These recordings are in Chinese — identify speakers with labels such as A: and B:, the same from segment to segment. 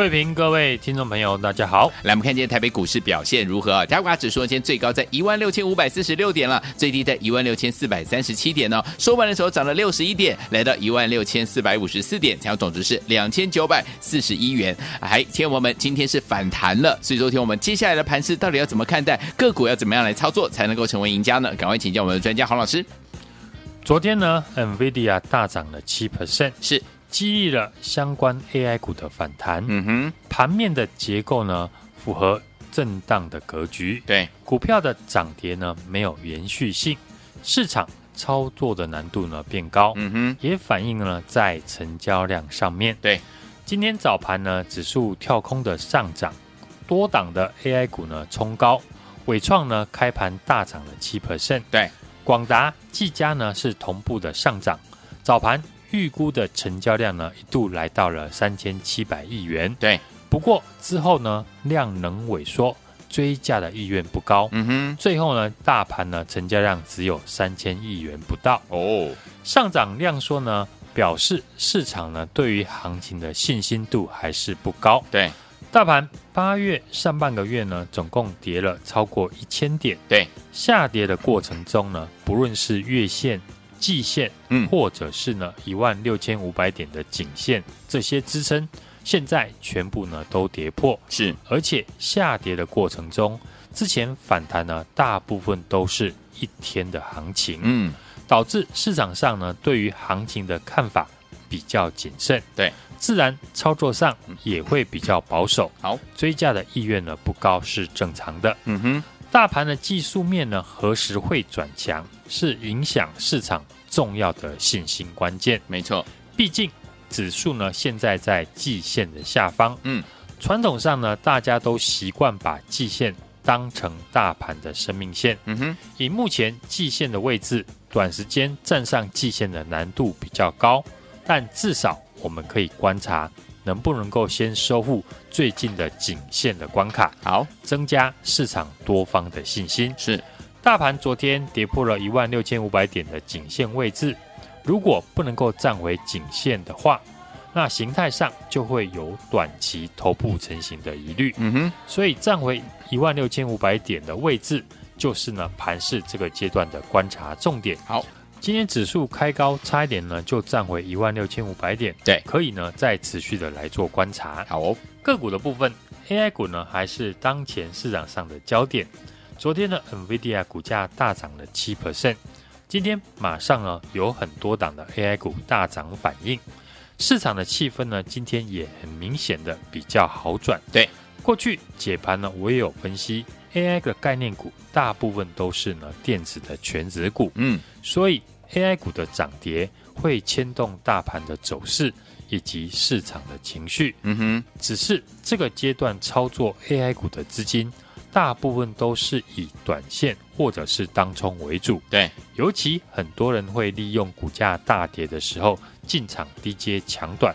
A: 慧平，各位听众朋友，大家好。
B: 来，我们看今天台北股市表现如何啊？加权指数今天最高在一万六千五百四十六点了，最低在一万六千四百三十七点呢。收盘的时候涨了六十一点，来到一万六千四百五十四点，成交总值是两千九百四十一元。哎，天我们，今天是反弹了，所以昨天我们接下来的盘势到底要怎么看待？个股要怎么样来操作才能够成为赢家呢？赶快请教我们的专家黄老师。
A: 昨天呢，NVIDIA 大涨了七 percent，
B: 是。
A: 激励了相关 AI 股的反弹。
B: 嗯哼，
A: 盘面的结构呢，符合震荡的格局。
B: 对，
A: 股票的涨跌呢，没有延续性，市场操作的难度呢变高。
B: 嗯哼，
A: 也反映了在成交量上面。
B: 对，
A: 今天早盘呢，指数跳空的上涨，多档的 AI 股呢冲高，伟创呢开盘大涨了七 percent。
B: 对，
A: 广达、技嘉呢是同步的上涨，早盘。预估的成交量呢，一度来到了三千七百亿元。
B: 对，
A: 不过之后呢，量能萎缩，追价的意愿不高。
B: 嗯哼，
A: 最后呢，大盘呢成交量只有三千亿元不到。
B: 哦，
A: 上涨量缩呢，表示市场呢对于行情的信心度还是不高。
B: 对，
A: 大盘八月上半个月呢，总共跌了超过一千点。
B: 对，
A: 下跌的过程中呢，不论是月线。季线，嗯，或者是呢一万六千五百点的颈线，这些支撑现在全部呢都跌破，
B: 是，
A: 而且下跌的过程中，之前反弹呢大部分都是一天的行情，
B: 嗯，
A: 导致市场上呢对于行情的看法比较谨慎，
B: 对，
A: 自然操作上也会比较保守，
B: 好，
A: 追价的意愿呢不高是正常的，
B: 嗯哼。
A: 大盘的技术面呢，何时会转强，是影响市场重要的信心关键。
B: 没错，
A: 毕竟指数呢现在在季线的下方。
B: 嗯，
A: 传统上呢，大家都习惯把季线当成大盘的生命线。
B: 嗯哼，
A: 以目前季线的位置，短时间站上季线的难度比较高，但至少我们可以观察。能不能够先收复最近的颈线的关卡？
B: 好，
A: 增加市场多方的信心。
B: 是，
A: 大盘昨天跌破了一万六千五百点的颈线位置，如果不能够站回颈线的话，那形态上就会有短期头部成型的疑虑。
B: 嗯哼，
A: 所以站回一万六千五百点的位置，就是呢盘市这个阶段的观察重点。
B: 好。
A: 今天指数开高，差一点呢就站回一万六千五百点，
B: 对，
A: 可以呢再持续的来做观察。
B: 好哦，
A: 个股的部分，AI 股呢还是当前市场上的焦点。昨天呢，NVIDIA 股价大涨了七 percent，今天马上呢有很多档的 AI 股大涨反应，市场的气氛呢今天也很明显的比较好转。
B: 对，过
A: 去解盘呢我也有分析。AI 的概念股大部分都是呢电子的全值股，
B: 嗯，
A: 所以 AI 股的涨跌会牵动大盘的走势以及市场的情绪，
B: 嗯哼。
A: 只是这个阶段操作 AI 股的资金，大部分都是以短线或者是当冲为主，
B: 对。
A: 尤其很多人会利用股价大跌的时候进场低接强短，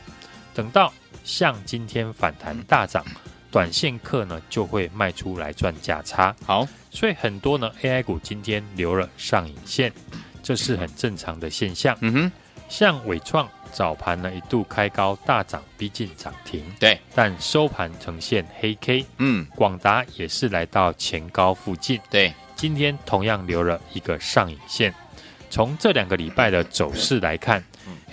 A: 等到像今天反弹大涨。嗯短线客呢就会卖出来赚价差，
B: 好，
A: 所以很多呢 AI 股今天留了上影线，这是很正常的现象。
B: 嗯哼，
A: 像伟创早盘呢一度开高大涨，逼近涨停，
B: 对，
A: 但收盘呈现黑 K。
B: 嗯，
A: 广达也是来到前高附近，
B: 对，
A: 今天同样留了一个上影线。从这两个礼拜的走势来看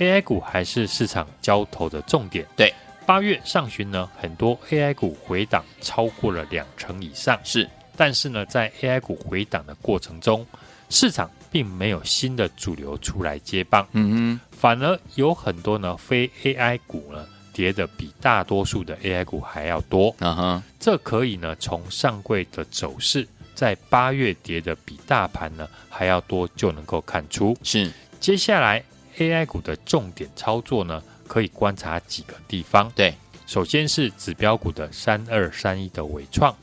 A: ，AI 股还是市场交投的重点。
B: 对。
A: 八月上旬呢，很多 AI 股回档超过了两成以上，
B: 是。
A: 但是呢，在 AI 股回档的过程中，市场并没有新的主流出来接棒，
B: 嗯哼，
A: 反而有很多呢非 AI 股呢跌的比大多数的 AI 股还要多，
B: 啊哈，
A: 这可以呢从上柜的走势，在八月跌的比大盘呢还要多，就能够看出。
B: 是。
A: 接下来 AI 股的重点操作呢，可以观察几个地方。
B: 对，
A: 首先是指标股的三二三一的尾创，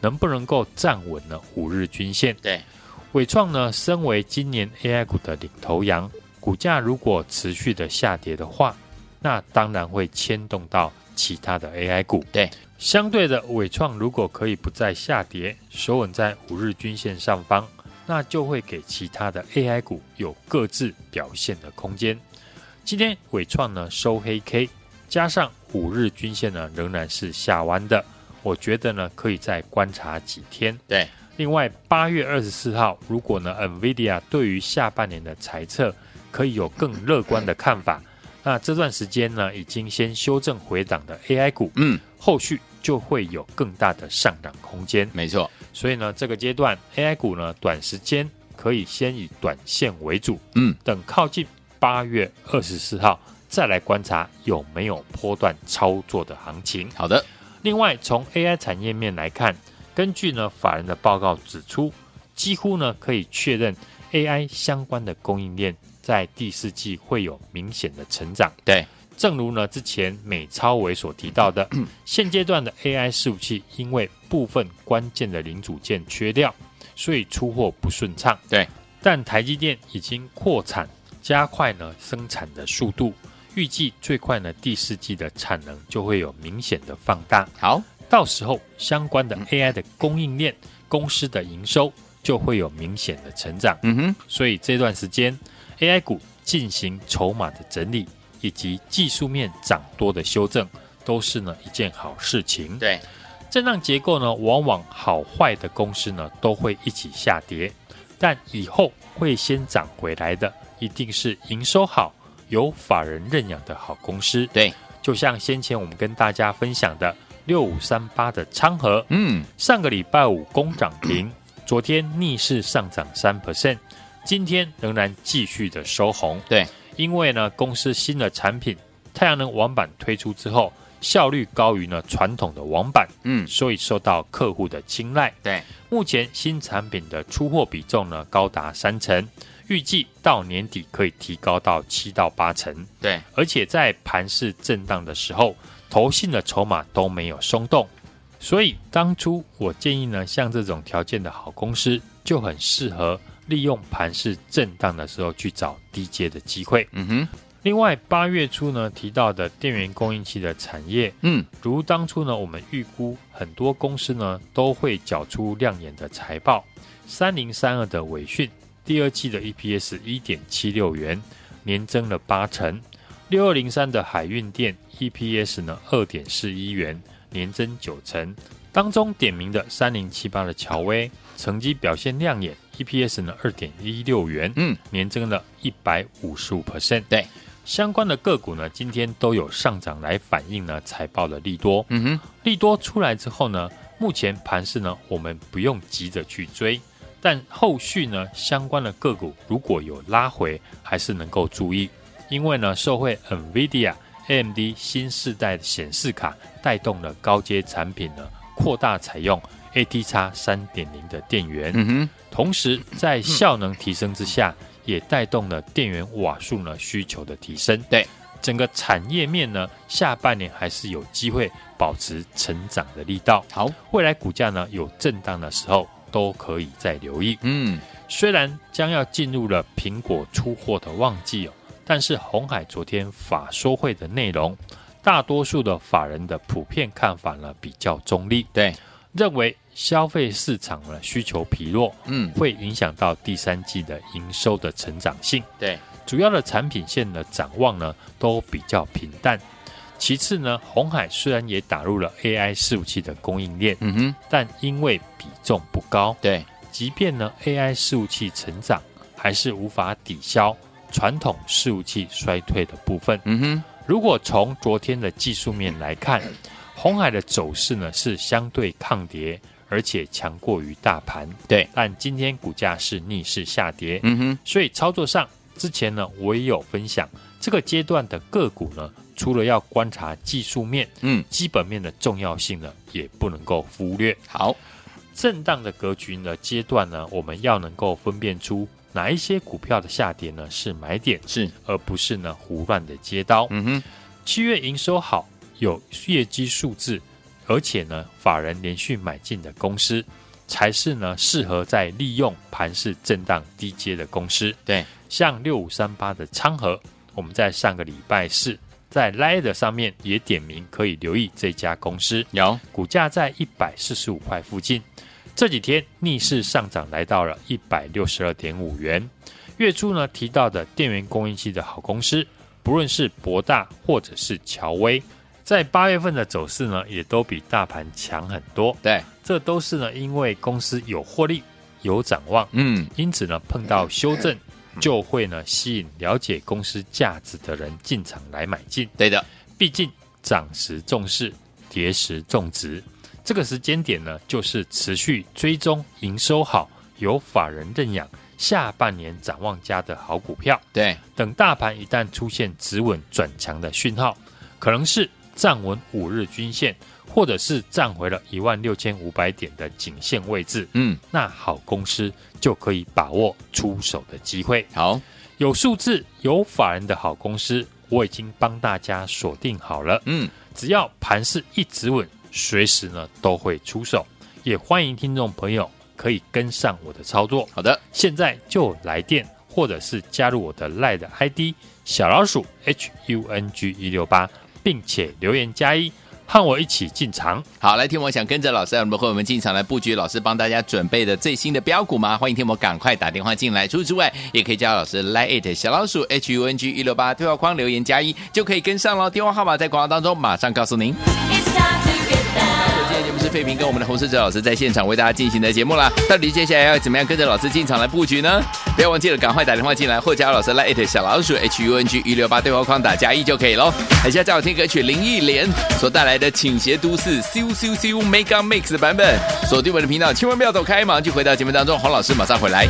A: 能不能够站稳呢五日均线？
B: 对，
A: 纬创呢，身为今年 AI 股的领头羊，股价如果持续的下跌的话，那当然会牵动到其他的 AI 股。
B: 对，
A: 相对的，伟创如果可以不再下跌，守稳在五日均线上方，那就会给其他的 AI 股有各自表现的空间。今天伟创呢收黑 K，加上五日均线呢仍然是下弯的，我觉得呢可以再观察几天。
B: 对，
A: 另外八月二十四号，如果呢 NVIDIA 对于下半年的财测可以有更乐观的看法，那这段时间呢已经先修正回档的 AI 股，嗯，后续就会有更大的上涨空间。
B: 没错，
A: 所以呢这个阶段 AI 股呢短时间可以先以短线为主，
B: 嗯，
A: 等靠近。八月二十四号再来观察有没有波段操作的行情。
B: 好的，
A: 另外从 AI 产业面来看，根据呢法人的报告指出，几乎呢可以确认 AI 相关的供应链在第四季会有明显的成长。
B: 对，
A: 正如呢之前美超伟所提到的，现阶段的 AI 伺服器因为部分关键的零组件缺料，所以出货不顺畅。
B: 对，
A: 但台积电已经扩产。加快呢生产的速度，预计最快呢第四季的产能就会有明显的放大。
B: 好，
A: 到时候相关的 AI 的供应链公司的营收就会有明显的成长。
B: 嗯哼，
A: 所以这段时间 AI 股进行筹码的整理以及技术面涨多的修正，都是呢一件好事情。
B: 对，
A: 震荡结构呢，往往好坏的公司呢都会一起下跌，但以后会先涨回来的。一定是营收好、有法人认养的好公司。
B: 对，
A: 就像先前我们跟大家分享的六五三八的昌河，
B: 嗯，
A: 上个礼拜五攻涨停，昨天逆势上涨三 percent，今天仍然继续的收红。
B: 对，
A: 因为呢，公司新的产品太阳能网板推出之后，效率高于呢传统的网板，
B: 嗯，
A: 所以受到客户的青睐。
B: 对，
A: 目前新产品的出货比重呢高达三成。预计到年底可以提高到七到八成，
B: 对，
A: 而且在盘市震荡的时候，投信的筹码都没有松动，所以当初我建议呢，像这种条件的好公司，就很适合利用盘市震荡的时候去找低阶的机会。
B: 嗯哼，
A: 另外八月初呢提到的电源供应器的产业，
B: 嗯，
A: 如当初呢我们预估很多公司呢都会缴出亮眼的财报，三零三二的伟讯。第二季的 EPS 一点七六元，年增了八成。六二零三的海运店 EPS 呢二点四一元，年增九成。当中点名的三零七八的乔威，成绩表现亮眼，EPS 呢二点一六元，嗯，年增了一百五十五 percent。
B: 对，
A: 相关的个股呢，今天都有上涨来反映呢财报的利多。
B: 嗯哼，
A: 利多出来之后呢，目前盘势呢，我们不用急着去追。但后续呢，相关的个股如果有拉回，还是能够注意，因为呢，受惠 NVIDIA、AMD 新世代的显示卡带动了高阶产品呢扩大采用 ATX 三点零的电源，
B: 嗯哼，
A: 同时在效能提升之下，也带动了电源瓦数呢需求的提升，
B: 对
A: 整个产业面呢，下半年还是有机会保持成长的力道。
B: 好，
A: 未来股价呢有震荡的时候。都可以再留意。
B: 嗯，
A: 虽然将要进入了苹果出货的旺季哦，但是红海昨天法说会的内容，大多数的法人的普遍看法呢比较中立，
B: 对，
A: 认为消费市场呢需求疲弱，嗯，会影响到第三季的营收的成长性。
B: 对，主
A: 要的产品线的展望呢都比较平淡。其次呢，红海虽然也打入了 AI 伺服器的供应链，
B: 嗯哼，
A: 但因为比重不高，
B: 对，
A: 即便呢 AI 伺服器成长，还是无法抵消传统伺服器衰退的部分。
B: 嗯哼，
A: 如果从昨天的技术面来看，红海的走势呢是相对抗跌，而且强过于大盘。
B: 对，
A: 但今天股价是逆势下跌。
B: 嗯哼，
A: 所以操作上之前呢我也有分享，这个阶段的个股呢。除了要观察技术面，嗯，基本面的重要性呢，也不能够忽略。
B: 好，
A: 震荡的格局呢阶段呢，我们要能够分辨出哪一些股票的下跌呢是买点，
B: 是
A: 而不是呢胡乱的接刀。
B: 嗯哼，
A: 七月营收好，有业绩数字，而且呢法人连续买进的公司，才是呢适合在利用盘势震荡低阶的公司。
B: 对，
A: 像六五三八的昌河，我们在上个礼拜四。在 Line 上面也点名可以留意这家公司，
B: 有
A: 股价在一百四十五块附近，这几天逆势上涨来到了一百六十二点五元。月初呢提到的电源供应器的好公司，不论是博大或者是乔威，在八月份的走势呢也都比大盘强很多。
B: 对，
A: 这都是呢因为公司有获利、有展望，
B: 嗯，
A: 因此呢碰到修正。就会呢吸引了解公司价值的人进场来买进。
B: 对的，
A: 毕竟涨时重视，跌时重值。这个时间点呢，就是持续追踪营收好、有法人认养、下半年展望佳的好股票。
B: 对，
A: 等大盘一旦出现止稳转强的讯号，可能是站稳五日均线，或者是站回了一万六千五百点的颈线位置。
B: 嗯，
A: 那好公司。就可以把握出手的机会。
B: 好，
A: 有数字、有法人的好公司，我已经帮大家锁定好了。嗯，只要盘势一直稳，随时呢都会出手。也欢迎听众朋友可以跟上我的操作。
B: 好的，
A: 现在就来电或者是加入我的 LINE 的 ID 小老鼠 H U N G 一六八，并且留言加一。和我一起进场，
B: 好，来听我想跟着老师，我们和我们进场来布局，老师帮大家准备的最新的标股吗？欢迎听我赶快打电话进来。除此之外，也可以加老师 Line 小老鼠 H U N G 一六八对话框留言加一，就可以跟上了。电话号码在广告当中，马上告诉您。是费平跟我们的洪胜哲老师在现场为大家进行的节目啦。到底接下来要怎么样跟着老师进场来布局呢？不要忘记了，赶快打电话进来，或加老师来 at 小老鼠 H U N G 一六八对话框打加一就可以喽。等下再好听歌曲林忆莲所带来的《倾斜都市》羞羞羞 Mega Mix 的版本，锁定我的频道，千万不要走开，马上就回到节目当中，洪老师马上回来。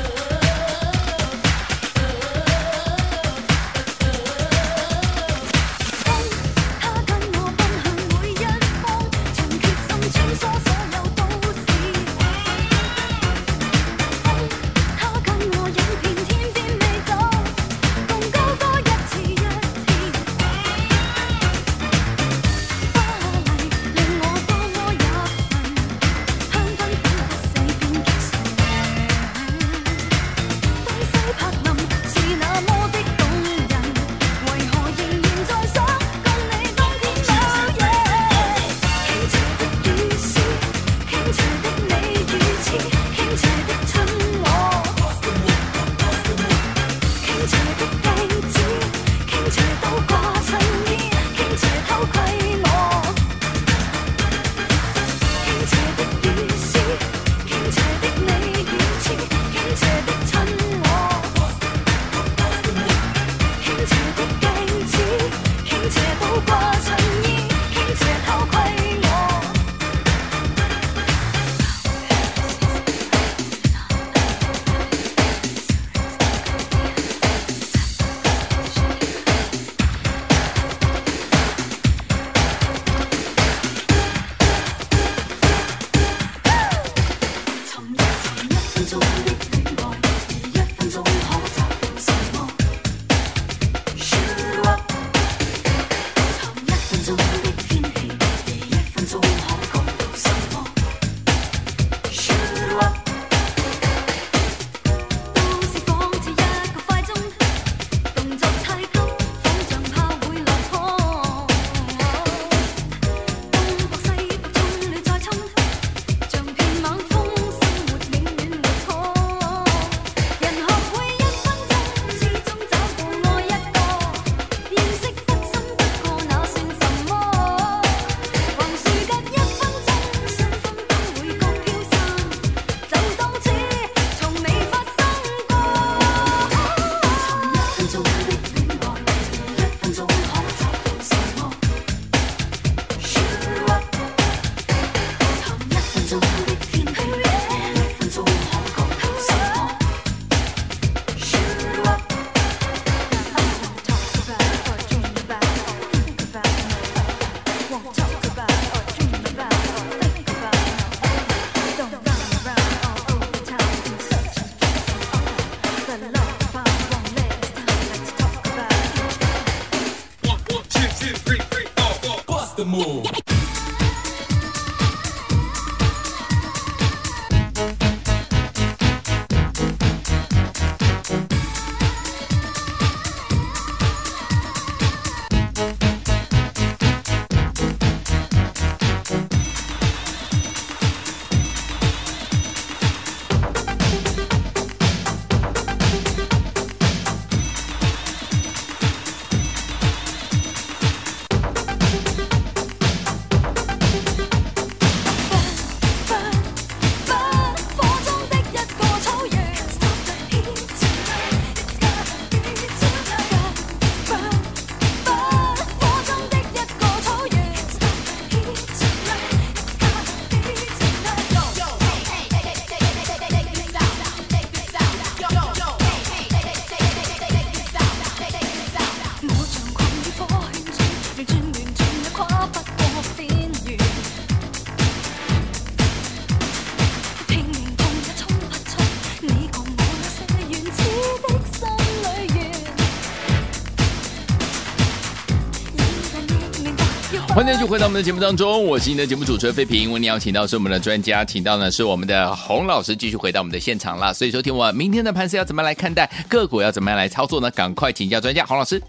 B: 欢迎继续回到我们的节目当中，我是你的节目主持人费平。为你邀请到是我们的专家，请到呢是我们的洪老师，继续回到我们的现场了。所以说，听我明天的盘势要怎么来看待，个股要怎么样来操作呢？赶快请教专家洪老师。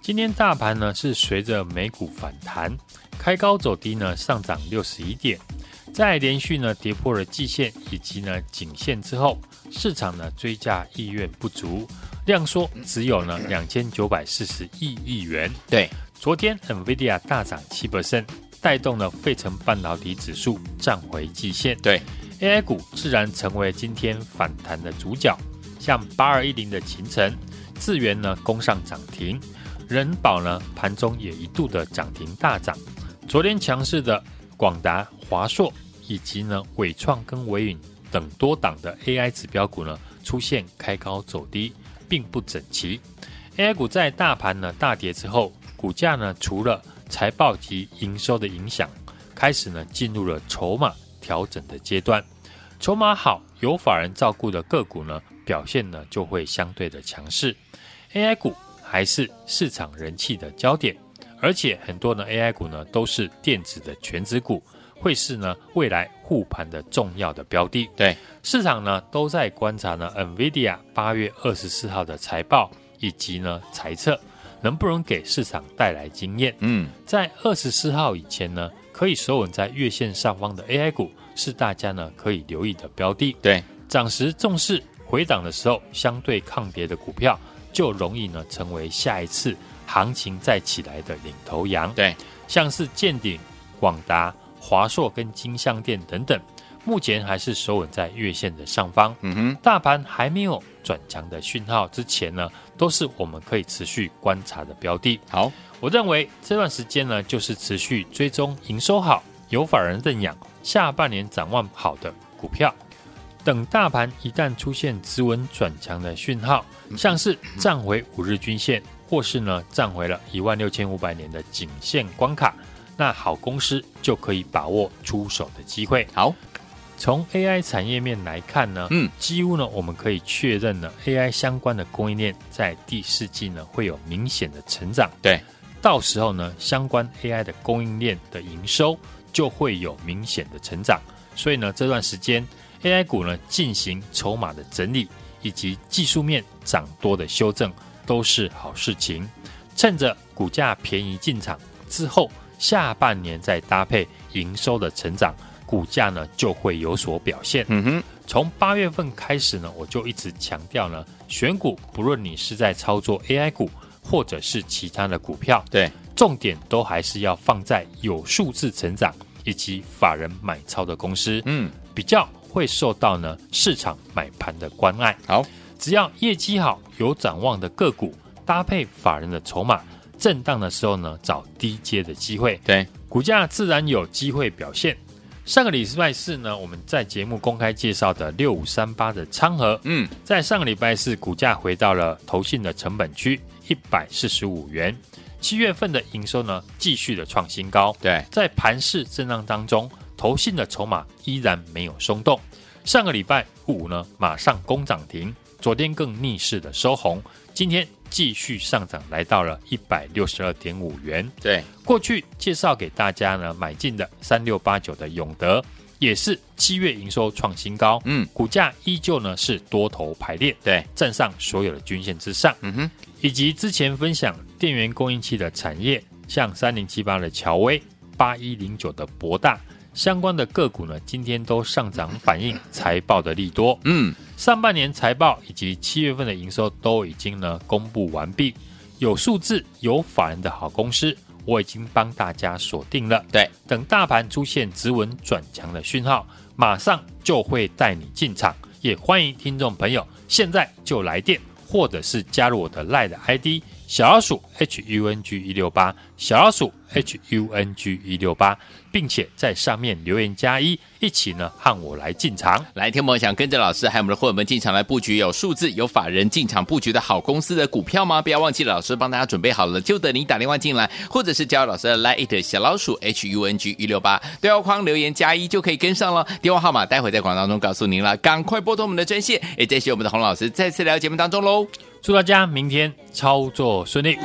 A: 今天大盘呢是随着美股反弹，开高走低呢，上涨六十一点，在连续呢跌破了季线以及呢颈线之后，市场呢追价意愿不足，量缩只有呢两千九百四十亿亿元。
B: 对。
A: 昨天，NVIDIA 大涨七 percent，带动了费城半导体指数站回季线。
B: 对
A: ，AI 股自然成为今天反弹的主角。像八二一零的勤诚、智源呢攻上涨停，人保呢盘中也一度的涨停大涨。昨天强势的广达、华硕以及呢伟创跟纬颖等多档的 AI 指标股呢出现开高走低，并不整齐。AI 股在大盘呢大跌之后。股价呢，除了财报及营收的影响，开始呢进入了筹码调整的阶段。筹码好、有法人照顾的个股呢，表现呢就会相对的强势。AI 股还是市场人气的焦点，而且很多的 AI 股呢都是电子的全值股，会是呢未来护盘的重要的标的。
B: 对，
A: 市场呢都在观察呢 NVIDIA 八月二十四号的财报以及呢财测。能不能给市场带来惊艳？
B: 嗯，
A: 在二十四号以前呢，可以守稳在月线上方的 AI 股是大家呢可以留意的标的。
B: 对，
A: 涨时重视，回档的时候相对抗跌的股票，就容易呢成为下一次行情再起来的领头羊。
B: 对，
A: 像是健鼎、广达、华硕跟金像店等等，目前还是守稳在月线的上方。
B: 嗯哼，
A: 大盘还没有转强的讯号之前呢，都是我们可以持续观察的标的。
B: 好，
A: 我认为这段时间呢，就是持续追踪营收好、有法人认养、下半年展望好的股票。等大盘一旦出现止稳转强的讯号，像是站回五日均线，或是呢站回了一万六千五百年的颈线关卡，那好公司就可以把握出手的机会。
B: 好。
A: 从 AI 产业面来看呢，嗯，几乎呢，我们可以确认呢，AI 相关的供应链在第四季呢会有明显的成长。
B: 对，
A: 到时候呢，相关 AI 的供应链的营收就会有明显的成长。所以呢，这段时间 AI 股呢进行筹码的整理，以及技术面涨多的修正，都是好事情。趁着股价便宜进场之后，下半年再搭配营收的成长。股价呢就会有所表现。
B: 嗯哼，
A: 从八月份开始呢，我就一直强调呢，选股不论你是在操作 AI 股，或者是其他的股票，
B: 对，
A: 重点都还是要放在有数字成长以及法人买超的公司，
B: 嗯，
A: 比较会受到呢市场买盘的关爱。
B: 好，
A: 只要业绩好、有展望的个股，搭配法人的筹码，震荡的时候呢，找低阶的机会，
B: 对，
A: 股价自然有机会表现。上个礼拜四呢，我们在节目公开介绍的六五三八的昌河，
B: 嗯，
A: 在上个礼拜四股价回到了投信的成本区一百四十五元。七月份的营收呢，继续的创新高。
B: 对，
A: 在盘势震荡当中，投信的筹码依然没有松动。上个礼拜五呢，马上攻涨停，昨天更逆势的收红，今天。继续上涨，来到了一百六十二点五元。
B: 对，
A: 过去介绍给大家呢，买进的三六八九的永德，也是七月营收创新高。
B: 嗯，
A: 股价依旧呢是多头排列，
B: 对，
A: 站上所有的均线之上。
B: 嗯哼，
A: 以及之前分享电源供应器的产业，像三零七八的乔威，八一零九的博大。相关的个股呢，今天都上涨，反映财报的利多。
B: 嗯，
A: 上半年财报以及七月份的营收都已经呢公布完毕，有数字、有法人的好公司，我已经帮大家锁定了。
B: 对，
A: 等大盘出现止稳转强的讯号，马上就会带你进场。也欢迎听众朋友现在就来电，或者是加入我的 LINE 的 ID 小老鼠 H U N G 一六八，小老鼠 H U N G 一六八。并且在上面留言加一，一起呢和我来进场。
B: 来，听我想跟着老师还有我们的伙伴们进场来布局有数字有法人进场布局的好公司的股票吗？不要忘记了，老师帮大家准备好了，就等你打电话进来，或者是加入老师的 Line 小老鼠 H U N G 一六八对话框留言加一就可以跟上了。电话号码待会在广告当中告诉您了，赶快拨通我们的专线。也谢谢我们的洪老师再次来到节目当中喽，
A: 祝大家明天操作顺利。